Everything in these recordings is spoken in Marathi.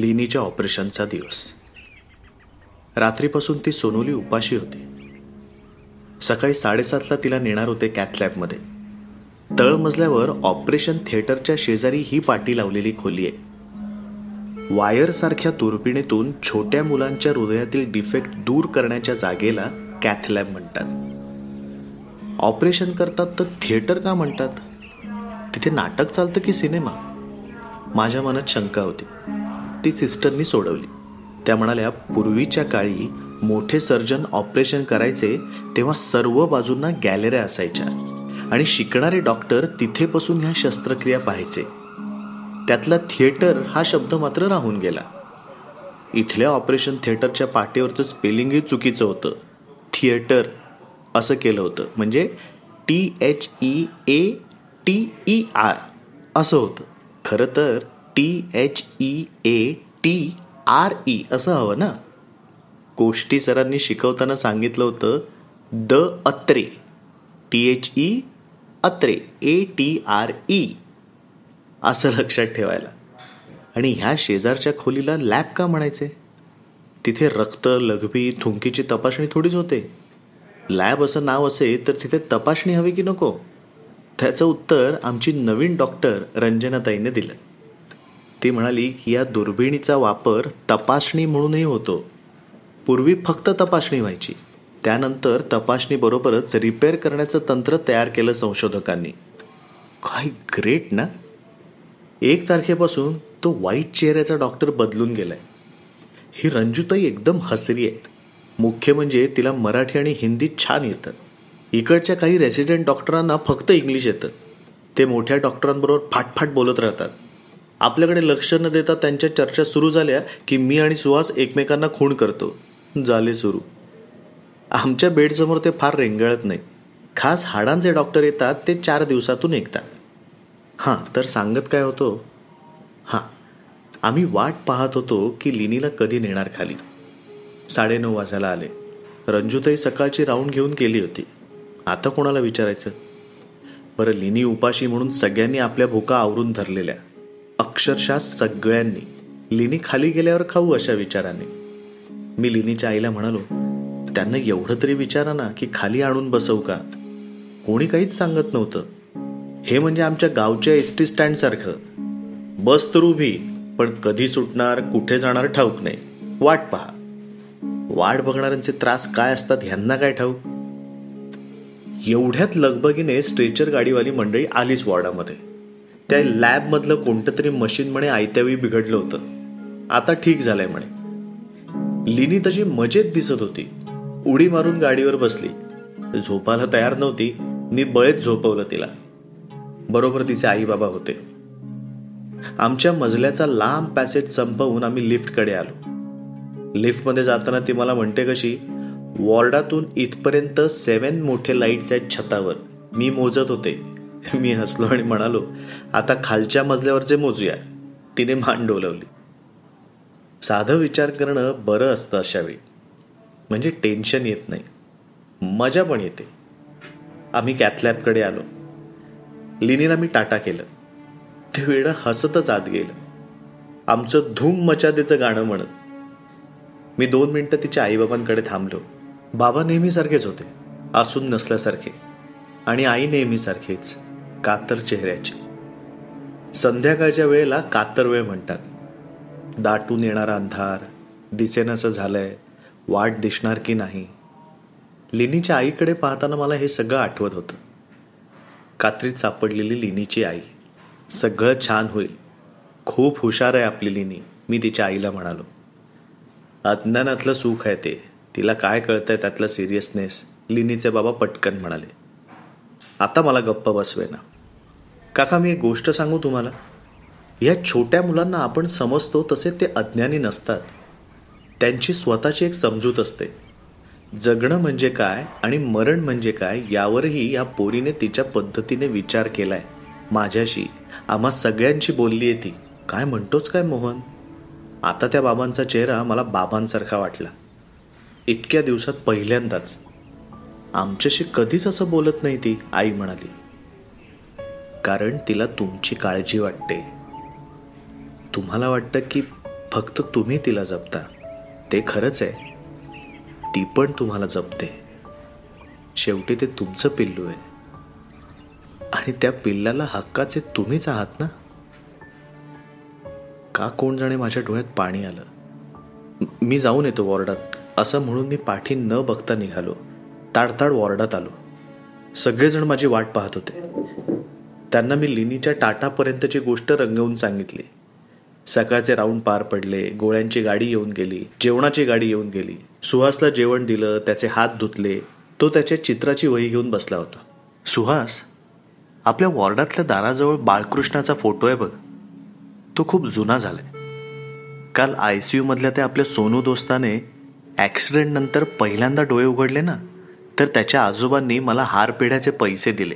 लिनीच्या ऑपरेशनचा दिवस. रात्रीपासून ती सोनोली उपाशी होती. सकाळी साडेसातला तिला नेणार होते कॅथ लॅबमध्ये. तळमजल्यावर ऑपरेशन थिएटरच्या शेजारी ही पाटी लावलेली खोली आहे. वायरसारख्या तुरपिणीतून छोट्या मुलांच्या हृदयातील डिफेक्ट दूर करण्याच्या जागेला कॅथ लॅब म्हणतात. ऑपरेशन करतात तर थिएटर का म्हणतात? तिथे नाटक चालतं की सिनेमा? माझ्या मनात शंका होती. ती सिस्टरनी सोडवली. त्या म्हणाल्या पूर्वीच्या काळी मोठे सर्जन ऑपरेशन करायचे तेव्हा सर्व बाजूंना गॅलऱ्या असायच्या आणि शिकणारे डॉक्टर तिथे बसून ह्या शस्त्रक्रिया पाहायचे. त्यातला थिएटर हा शब्द मात्र राहून गेला. इथल्या ऑपरेशन थिएटरच्या पाठीवरचं स्पेलिंगही चुकीचं होतं. थिएटर असं केलं होतं. म्हणजे T H E A T E R असं होतं. खरं तर T H E A T R E असं हवं ना? गोष्टी सरांनी शिकवताना सांगितलं होतं the Atre. T H E Atre. A T R E असं लक्षात ठेवायला. आणि ह्या शेजारच्या खोलीला लॅब का म्हणायचे? तिथे रक्त लघवी थुंकीची तपासणी थोडीच होते. लॅब असं नाव असेल तर तिथे तपासणी हवी की नको? त्याचं उत्तर आमची नवीन डॉक्टर रंजनाताईने दिलं. ती म्हणाली की या दुर्बिणीचा वापर तपासणी म्हणूनही होतो. पूर्वी फक्त तपासणी व्हायची. त्यानंतर तपासणीबरोबरच रिपेअर करण्याचं तंत्र तयार केलं संशोधकांनी. काय ग्रेट ना? एक तारखेपासून तो वाईट चेहऱ्याचा डॉक्टर बदलून गेलाय. ही रंजूताई एकदम हसरी आहे मुख्य म्हणजे तिला मराठी आणि हिंदी छान येतं. इकडच्या काही रेसिडेंट डॉक्टरांना फक्त इंग्लिश येतं. ते मोठ्या डॉक्टरांबरोबर फाटफाट बोलत राहतात. आपल्याकडे लक्ष न देता त्यांच्या चर्चा सुरू झाल्या की मी आणि सुहास एकमेकांना खूण करतो. झाले सुरू. आमच्या बेडसमोर ते फार रेंगाळत नाही. खास हाडांचे डॉक्टर येतात ते चार दिवसातून एकदा हां तर सांगत काय होतो? हां आम्ही वाट पाहत होतो की लिनीला कधी नेणार खाली. साडेनऊ वाजायला आले. रंजूताई सकाळची राऊंड घेऊन गेली होती. आता कोणाला विचारायचं? बरं लिनी उपाशी म्हणून सगळ्यांनी आपल्या भुका आवरून धरलेल्या. अक्षरशः सगळ्यांनी. लिनी खाली गेल्यावर खाऊ अशा विचाराने. मी लिनीच्या आईला म्हणालो त्यांना एवढं तरी विचारा ना की खाली आणून बसवू का कोणी काहीच सांगत नव्हतं. हे म्हणजे आमच्या गावच्या एस टी स्टँड सारखं. बस तर उभी पण कधी सुटणार कुठे जाणार ठाऊक नाही. वाट पहा. वाट बघणाऱ्यांचे त्रास काय असतात ह्यांना काय ठाऊक? एवढ्यात लगबगीने स्ट्रेचर गाडीवाली मंडळी आलीच वॉर्डामध्ये. त्या लॅबमधलं कोणतं तरी मशीन म्हणे आयत्यावेळी बिघडलं होतं. आता ठीक झालंय म्हणे. लिनी तशी मजेत दिसत होती. उडी मारून गाडीवर बसली. झोपायला तयार नव्हती. मी बळेत झोपवलं तिला. बरोबर तिचे आई बाबा होते. आमच्या मजल्याचा लांब पॅसेज संपवून आम्ही लिफ्टकडे आलो. लिफ्टमध्ये जाताना ती मला म्हणते कशी वॉर्डातून इथपर्यंत सेवन मोठे लाईट्स आहेत छतावर. मी मोजत होते. मी हसलो आणि म्हणालो आता खालच्या मजल्यावरचे मोजूया. तिने मान डोलवली. साधं विचार करणं बरं असतं अशावेळी. म्हणजे टेन्शन येत नाही. मजा पण येते. आम्ही कॅथलॅबकडे आलो. लिनीला मी टाटा केलं. ते वेळं हसतच आत गेलं. आमचं धूम मचादेचं गाणं म्हणत. मी दोन मिनटं तिच्या आईबाबांकडे थांबलो. बाबा नेहमीसारखेच होते. असून नसल्यासारखे. आणि आई नेहमीसारखेच. कातर चेहऱ्याची. संध्याकाळच्या वेळेला कातर वेळ म्हणतात. दाटून येणारा अंधार दिसेनसं झालंय वाट दिसणार की नाही. लिनीच्या आईकडे पाहताना मला हे सगळं आठवत होतं. कात्रीत सापडलेली लिनीची आई. सगळं छान होईल. खूप हुशार आहे आपली लिनी मी तिच्या आईला म्हणालो. अज्ञानातलं सुख आहे ते. तिला काय कळतंय त्यातलं सिरियसनेस लिनीचे बाबा पटकन म्हणाले. आता मला गप्प बसवे ना काका मी एक गोष्ट सांगू तुम्हाला. या छोट्या मुलांना आपण समजतो तसे ते अज्ञानी नसतात. त्यांची स्वतःची एक समजूत असते. जगणं म्हणजे काय आणि मरण म्हणजे काय यावरही या पोरीने तिच्या पद्धतीने विचार केलाय. माझ्याशी आम्हा सगळ्यांशी बोलली आहे ती. काय म्हणतोच काय मोहन? आता त्या बाबांचा चेहरा मला बाबांसारखा वाटला. इतक्या दिवसात पहिल्यांदाच. आमच्याशी कधीच असं बोलत नाही ती आई म्हणाली. कारण तिला तुमची काळजी वाटते. तुम्हाला वाटतं की फक्त तुम्ही तिला जपता. ते खरंच आहे. ती पण तुम्हाला जपते. शेवटी ते तुमचं पिल्लू आहे. आणि त्या पिल्लाला हक्काचे तुम्हीच आहात ना? का कोण जाणे माझ्या डोळ्यात पाणी आलं? मी जाऊन येतो वॉर्डात. असं म्हणून मी पाठी न बघता निघालो. ताडताड वॉर्डात आलो. सगळेजण माझी वाट पाहत होते. त्यांना मी लिनीच्या टाटापर्यंतची गोष्ट रंगवून सांगितली. सकाळचे राऊंड पार पडले गोळ्यांची गाडी येऊन गेली जेवणाची गाडी येऊन गेली. सुहासला जेवण दिलं त्याचे हात धुतले तो त्याच्या चित्राची वही घेऊन बसला होता. सुहास आपल्या वॉर्डातल्या दाराजवळ बाळकृष्णाचा फोटो आहे बघ. तो खूप जुना झालाय. काल आय सी यूमधल्या त्या आपल्या सोनू दोस्ताने ॲक्सिडेंटनंतर पहिल्यांदा डोळे उघडले ना तर त्याच्या आजोबांनी मला हार पेढ्याचे पैसे दिले.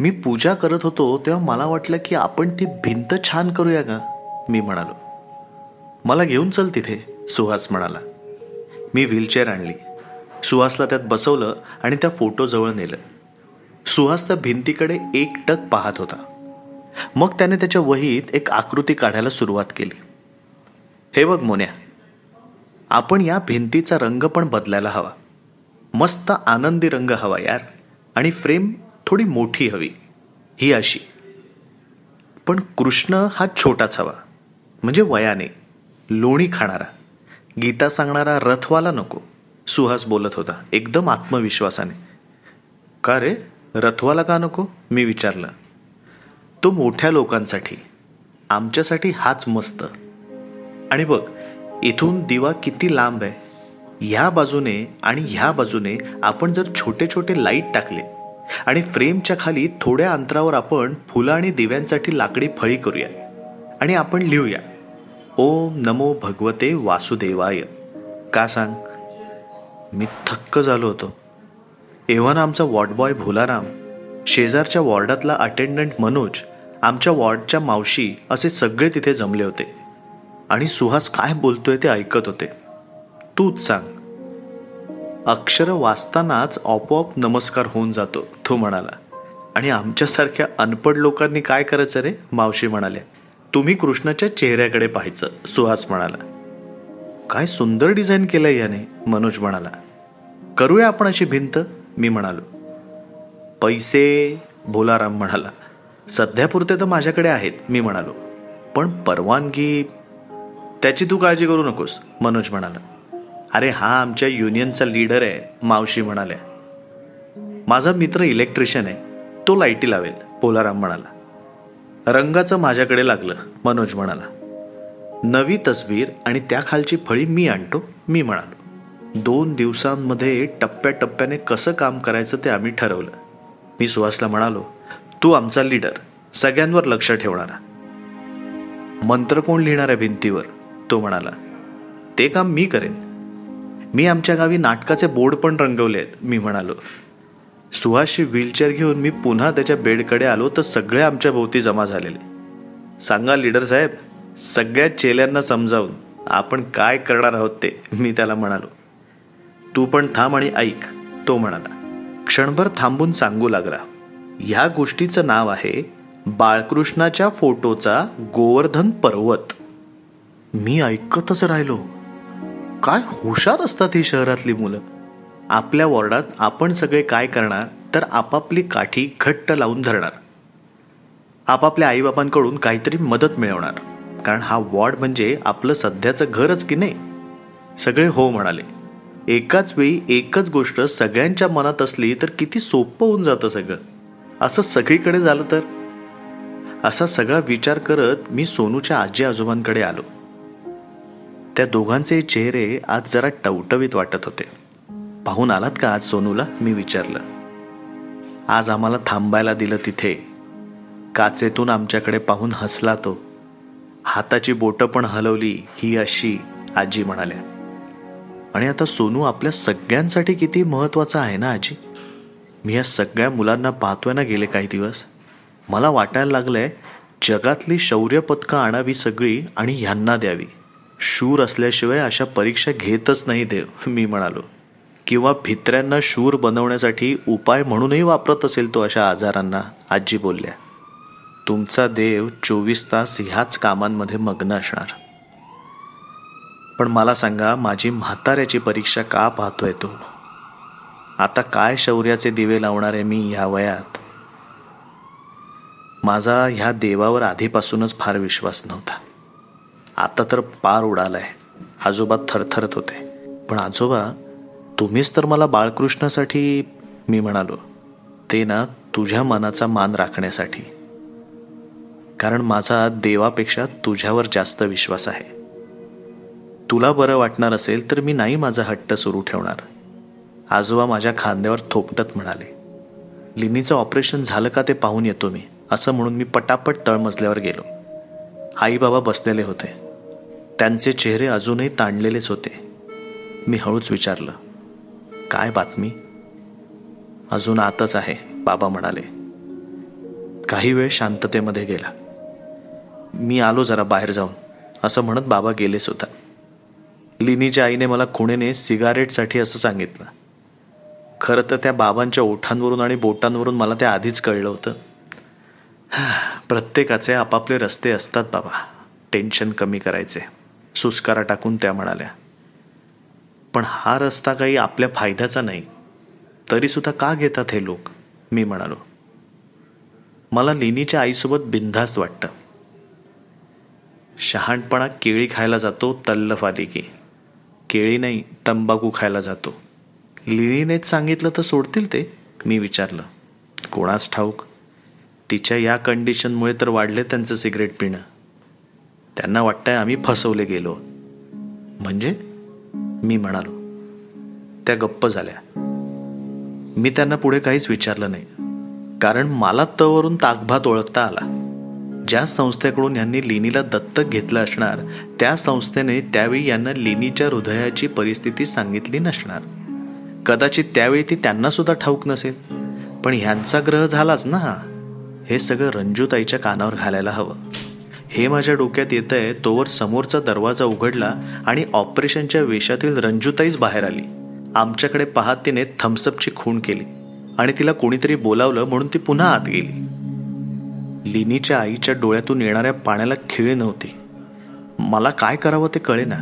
मी पूजा करत होतो तेव्हा मला वाटलं की आपण ती भिंत छान करूया का? मी म्हणालो. मला घेऊन चल तिथे सुहास म्हणाला. मी व्हीलचेअर आणली. सुहासला त्यात बसवलं आणि त्या फोटोजवळ नेलं. सुहास त्या भिंतीकडे एकटक पाहत होता. मग त्याने त्याच्या वहीत एक आकृती काढायला सुरुवात केली. हे बघ मोन्या आपण या भिंतीचा रंग पण बदलायला हवा. मस्त आनंदी रंग हवा यार. आणि फ्रेम थोडी मोठी हवी ही अशी. पण कृष्ण हा छोटाच हवा म्हणजे वयाने लोणी खाणारा. गीता सांगणारा रथवाला नको सुहास बोलत होता एकदम आत्मविश्वासाने. का रे रथवाला का नको? मी विचारलं. तो मोठ्या लोकांसाठी आमच्यासाठी हाच मस्त. आणि बघ इथून दिवा किती लांब आहे. ह्या बाजूने आणि ह्या बाजूने आपण जर छोटे छोटे लाइट टाकले आणि फ्रेमच्या खाली थोड्या अंतरावर आपण फुलं आणि दिव्यांसाठी लाकडी फळी करूया. आणि आपण लिहूया. ओम नमो भगवते वासुदेवाय. का सांग? मी थक्क झालो होतो. एव्हन आमचा वॉर्ड बॉय भोलाराम शेजारच्या वॉर्डातला अटेंडंट मनोज आमच्या वॉर्डच्या मावशी असे सगळे तिथे जमले होते. आणि सुहास काय बोलतोय ते ऐकत होते. तूच सांग. अक्षर वाचतानाच आपोआप नमस्कार होऊन जातो तो म्हणाला. आणि आमच्यासारख्या अनपड लोकांनी काय करायचं रे? मावशी म्हणाल्या तुम्ही कृष्णाच्या चेहऱ्याकडे पाहायचं सुहास म्हणाला. काय सुंदर डिझाईन केलंय याने मनोज म्हणाला. करूया आपण अशी भिंत? मी म्हणालो. पैसे भोलाराम म्हणाला. सध्यापुरते तर माझ्याकडे आहेत मी म्हणालो. पण परवानगी त्याची तू काळजी करू नकोस मनोज म्हणाला. अरे हा आमच्या युनियनचा लीडर आहे मावशी म्हणाल्या. माझा मित्र इलेक्ट्रिशियन आहे तो लाईटी लावेल पोलाराम म्हणाला. रंगाचं माझ्याकडे लागलं मनोज म्हणाला. नवी तस्वीर आणि त्याखालची फळी मी आणतो मी म्हणालो. दोन दिवसांमध्ये टप्प्याटप्प्याने कसं काम करायचं ते आम्ही ठरवलं. मी सुहासला म्हणालो तू आमचा लीडर सगळ्यांवर लक्ष ठेवणारा. मंत्र कोण लिहिणार आहे भिंतीवर? तो म्हणाला. ते काम मी करेन. मी आमच्या गावी नाटकाचे बोर्ड पण रंगवले आहेत मी म्हणालो. सुहाशी व्हीलचेअर घेऊन मी पुन्हा त्याच्या बेडकडे आलो तर सगळे आमच्या भोवती जमा झालेले. सांगा लीडर साहेब सगळ्या चेल्यांना समजावून आपण काय करणार आहोत ते मी त्याला म्हणालो. तू पण थांब आणि ऐक तो म्हणाला. क्षणभर थांबून सांगू लागला. ह्या गोष्टीचं नाव आहे बाळकृष्णाच्या फोटोचा गोवर्धन पर्वत. मी ऐकतच राहिलो. काय हुशार असतात ही शहरातली मुलं? आपल्या वॉर्डात आपण सगळे काय करणार तर आपापली काठी घट्ट लावून धरणार. आपापल्या आईबापांकडून काहीतरी मदत मिळवणार. कारण हा वॉर्ड म्हणजे आपलं सध्याचं घरच की नाही? सगळे हो म्हणाले. एकाच वेळी एकच गोष्ट सगळ्यांच्या मनात असली तर किती सोपं होऊन जातं सगळं. असं सगळीकडे झालं तर? असा सगळा विचार करत मी सोनूच्या आजी आजोबांकडे आलो. त्या दोघांचे चेहरे आज जरा टवटवीत वाटत होते. पाहून आलात का आज सोनूला? मी विचारलं. आज आम्हाला थांबायला दिलं तिथे. काचेतून आमच्याकडे पाहून हसला तो. हाताची बोटं पण हलवली ही अशी आजी म्हणाल्या. आणि आता सोनू आपल्या सगळ्यांसाठी किती महत्त्वाचा आहे ना आजी? मी या सगळ्या मुलांना पाहतोय ना गेले काही दिवस. मला वाटायला लागलंय जगातली शौर्य पदकं आणावी सगळी आणि ह्यांना द्यावी. शूर असल्याशिवाय अशा परीक्षा घेतच नाही देव मी म्हणालो. किंवा भित्र्यांना शूर बनवण्यासाठी उपाय म्हणूनही वापरत असेल तो अशा आजारांना आजी बोलल्या. तुमचा देव चोवीस तास ह्याच कामांमध्ये मग्न असणार. पण मला सांगा माझी म्हाताऱ्याची परीक्षा का पाहतोय तो? आता काय शौर्याचे दिवे लावणार आहे मी ह्या वयात? माझा ह्या देवावर आधीपासूनच फार विश्वास नव्हता. आता तर पार उडालाय. आजोबा थरथरत होते. पण आजोबा तुम्हीच तर मला बाळकृष्णासाठी मी म्हणालो ते ना तुझ्या मनाचा मान राखण्यासाठी. कारण माझा देवापेक्षा तुझ्यावर जास्त विश्वास आहे. तुला बरं वाटणार असेल तर मी नाही माझा हट्ट सुरू ठेवणार. आजोबा माझ्या खांद्यावर थोपटत म्हणाले लिनीचं ऑपरेशन झालं का ते पाहून येतो मी असं म्हणून मी पटापट तळमजल्यावर गेलो. आई बाबा बसलेले होते. त्यांचे चेहरे अजूनही ताणलेलेच होते. मी हळूच विचारलं काय बातमी? अजून आतच आहे बाबा म्हणाले. काही वेळ शांततेमध्ये गेला. मी आलो जरा बाहेर जाऊन असं म्हणत बाबा गेले सुद्धा. लिनीच्या आईने मला खुणेने सिगारेटसाठी असं सांगितलं. खरं तर त्या बाबांच्या ओठांवरून आणि बोटांवरून मला ते आधीच कळलं होतं. प्रत्येकाचे आपापले रस्ते असतात बाबा. टेन्शन कमी करायचे. सुस्कारा टाकून त्या म्हणाल्या पण हा रस्ता काही आपल्या फायद्याचा नाही. तरीसुद्धा का घेतात हे लोक? मी म्हणालो मला लिनीच्या आईसोबत बिनधास्त वाटतं. शहाणपणा केळी खायला जातो तल्लफ आली की. केळी नाही तंबाखू खायला जातो. लिनीनेच सांगितलं तर सोडतील ते? मी विचारलं कोणास ठाऊक? तिच्या या कंडिशनमुळे तर वाढले त्यांचं सिगरेट पिणं. त्यांना वाटतंय आम्ही फसवले गेलो. म्हणजे? मी म्हणालो. त्या गप्प झाल्या. मी त्यांना पुढे काहीच विचारलं नाही. कारण मला तवरून ताकभात ओळखता आला. ज्या संस्थेकडून यांनी लिनीला दत्तक घेतलं असणार त्या संस्थेने त्यावेळी यांना लिनीच्या हृदयाची परिस्थिती सांगितली नसणार. कदाचित त्यावेळी ती त्यांना सुद्धा ठाऊक नसेल. पण ह्यांचा ग्रह झालाच ना हे. सगळं रंजूताईच्या कानावर घालायला हवं. हे माझ्या डोक्यात येत आहे तोवर समोरचा दरवाजा उघडला आणि ऑपरेशनच्या वेशातील रंजूताईच बाहेर आली. आमच्याकडे पाहत तिने थम्सअपची खूण केली आणि तिला कोणीतरी बोलावलं म्हणून ती पुन्हा आत गेली. लिनीच्या आईच्या डोळ्यातून येणाऱ्या पाण्याला खिळ नव्हती. मला काय करावं ते कळे ना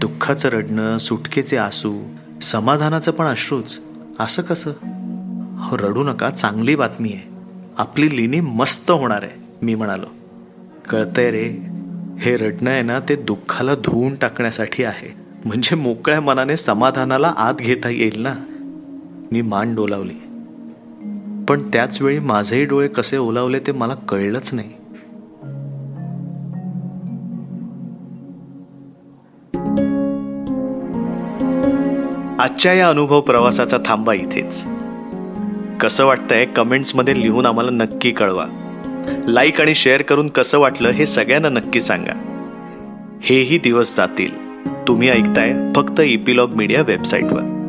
दुःखाचं रडणं सुटकेचे आसू समाधानाचं पण अश्रूच. असं कसं? हो रडू नका चांगली बातमी आहे. आपली लिनी मस्त होणार आहे मी म्हणालो. कळतंय रे. हे रडणं आहे ना ते दुःखाला धुवून टाकण्यासाठी आहे. म्हणजे मोकळ्या मनाने समाधानाला आत घेता येईल ना? मी मान डोलावली. पण त्याच वेळी माझेही डोळे कसे ओलावले ते मला कळलंच नाही. आजच्या या अनुभव प्रवासाचा थांबा इथेच. कसं वाटतंय कमेंट्समध्ये लिहून आम्हाला नक्की कळवा. लाईक आणि शेअर करून कसं वाटलं हे सगळ्यांना नक्की सांगा. हेही दिवस जातील. तुम्ही ऐकताय फक्त इपिलॉग मीडिया वेबसाईटवर.